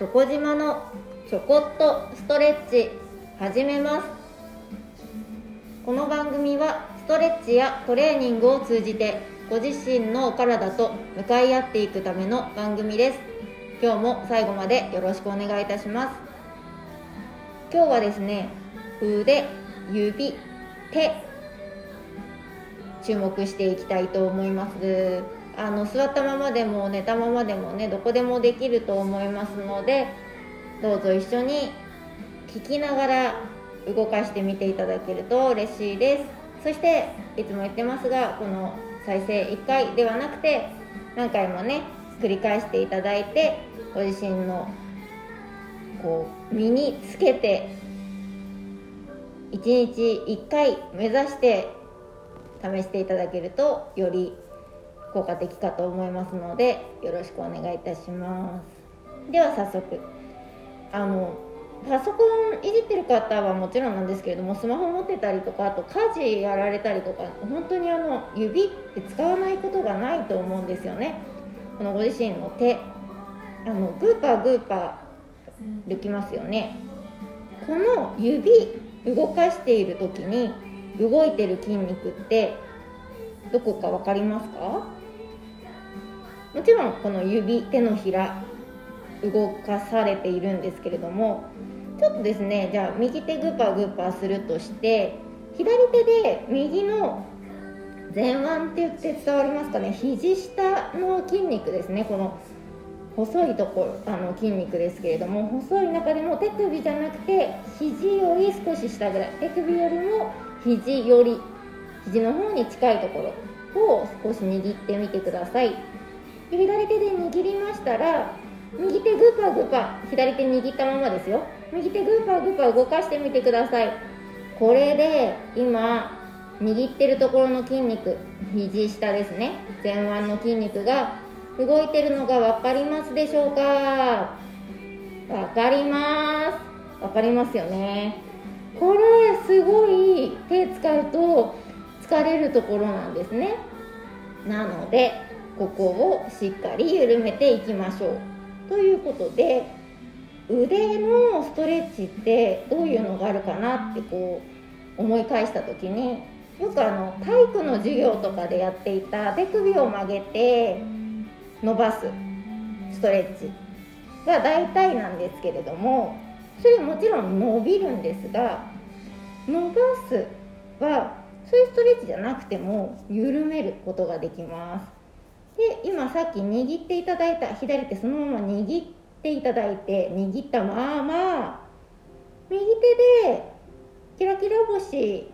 チョコ島のちょこっとストレッチ始めます。この番組はストレッチやトレーニングを通じてご自身のお体と向かい合っていくための番組です。今日も最後までよろしくお願いいたします。今日はですね腕指手注目していきたいと思います。あの座ったままでも寝たままでもねどこでもできると思いますのでどうぞ一緒に聞きながら動かしてみていただけると嬉しいです。そしていつも言ってますがこの再生1回ではなくて何回もね繰り返していただいてご自身のこう身につけて1日1回目指して試していただけるとより効果的かと思いますのでよろしくお願いいたします。では早速。あのパソコンいじってる方はもちろんなんですけれどもスマホ持ってたりとかあと家事やられたりとか本当にあの指って使わないことがないと思うんですよね。このご自身の手。あのグーパーグーパーできますよね。この指動かしている時に動いてる筋肉ってどこか分かりますか？もちろんこの指手のひら動かされているんですけれどもちょっとですねじゃあ右手グーパーグーパーするとして左手で右の前腕って言って伝わりますかね。肘下の筋肉ですね。この細いところあの筋肉ですけれども細い中でも手首じゃなくて肘より少し下ぐらい手首よりも肘より肘の方に近いところを少し握ってみてください。左手で握りましたら右手グーパーグーパー左手握ったままですよ。右手グーパーグーパー動かしてみてください。これで今握ってるところの筋肉肘下ですね。前腕の筋肉が動いてるのが分かりますでしょうか？分かります。分かりますよね。これすごい手使うと疲れるところなんですね。なのでここをしっかり緩めていきましょう。ということで腕のストレッチってどういうのがあるかなってこう思い返した時によくあの体育の授業とかでやっていた手首を曲げて伸ばすストレッチが大体なんですけれどもそれもちろん伸びるんですが伸ばすはそういうストレッチじゃなくても緩めることができます。で今さっき握っていただいた左手そのまま握っていただいて握ったまま右手でキラキラ星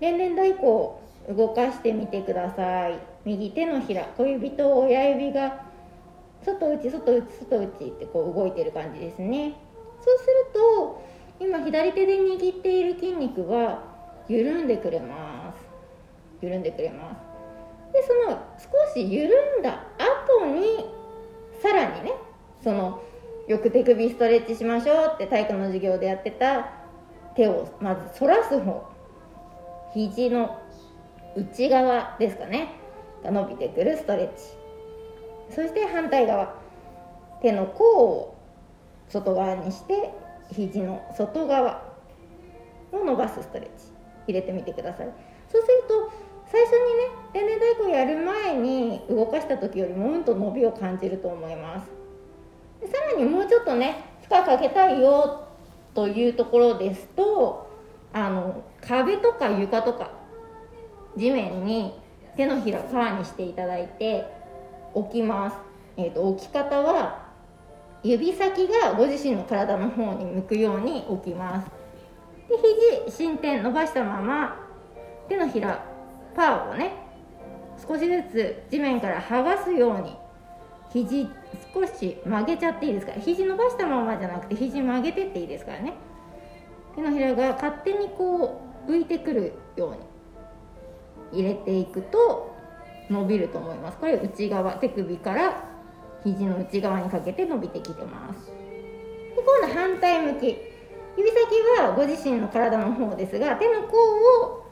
連々太鼓動かしてみてください。右手のひら小指と親指が外内外内外内ってこう動いてる感じですね。そうすると今左手で握っている筋肉は緩んでくれます。緩んでくれます。でその少し緩んだ後にさらにねそのよく手首ストレッチしましょうって体育の授業でやってた手をまず反らす方肘の内側ですかねが伸びてくるストレッチ。そして反対側手の甲を外側にして肘の外側を伸ばすストレッチ。入れてみてください。そうすると最初にね天然太鼓やる前に動かした時よりもうんと伸びを感じると思います。でさらにもうちょっとね負荷かけたいよというところですとあの壁とか床とか地面に手のひらパーにしていただいて置きます、えーと、と置き方は指先がご自身の体の方に向くように置きます。で肘伸展伸ばしたまま手のひらパーをね少しずつ地面から剥がすように。肘少し曲げちゃっていいですから。肘伸ばしたままじゃなくて肘曲げてっていいですからね。手のひらが勝手にこう浮いてくるように入れていくと伸びると思います。これ内側手首から肘の内側にかけて伸びてきてます。で今度反対向き。指先はご自身の体の方ですが手の甲を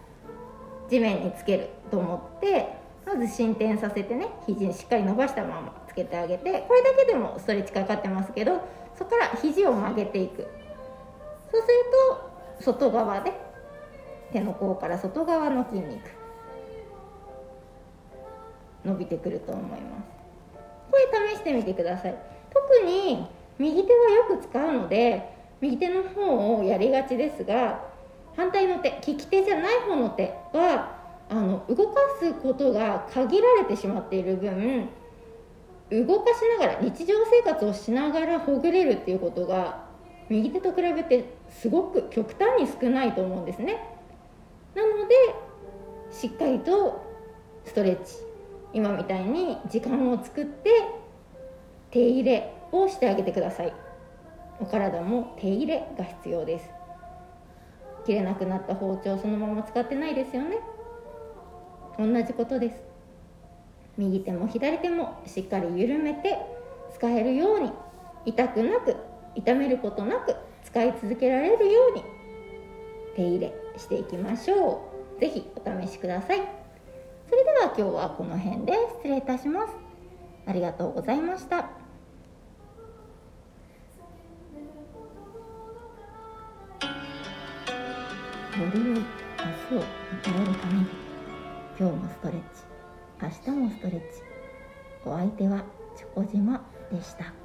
地面につけると思ってまず進展させてね肘にしっかり伸ばしたままつけてあげてこれだけでもストレッチかかってますけどそこから肘を曲げていく。そうすると外側で手の甲から外側の筋肉伸びてくると思います。これ試してみてください。特に右手はよく使うので右手の方をやりがちですが反対の手利き手じゃない方の手はあの動かすことが限られてしまっている分動かしながら日常生活をしながらほぐれるっていうことが右手と比べてすごく極端に少ないと思うんですね。なのでしっかりとストレッチ今みたいに時間を作って手入れをしてあげてください。お体も手入れが必要です。切れなくなった包丁そのまま使ってないですよね。同じことです。右手も左手もしっかり緩めて使えるように痛くなく痛めることなく使い続けられるように手入れしていきましょう。是非お試しください。それでは今日はこの辺で失礼いたします。ありがとうございました。より良い明日を迎えるために今日もストレッチ明日もストレッチ。お相手はチョコ島でした。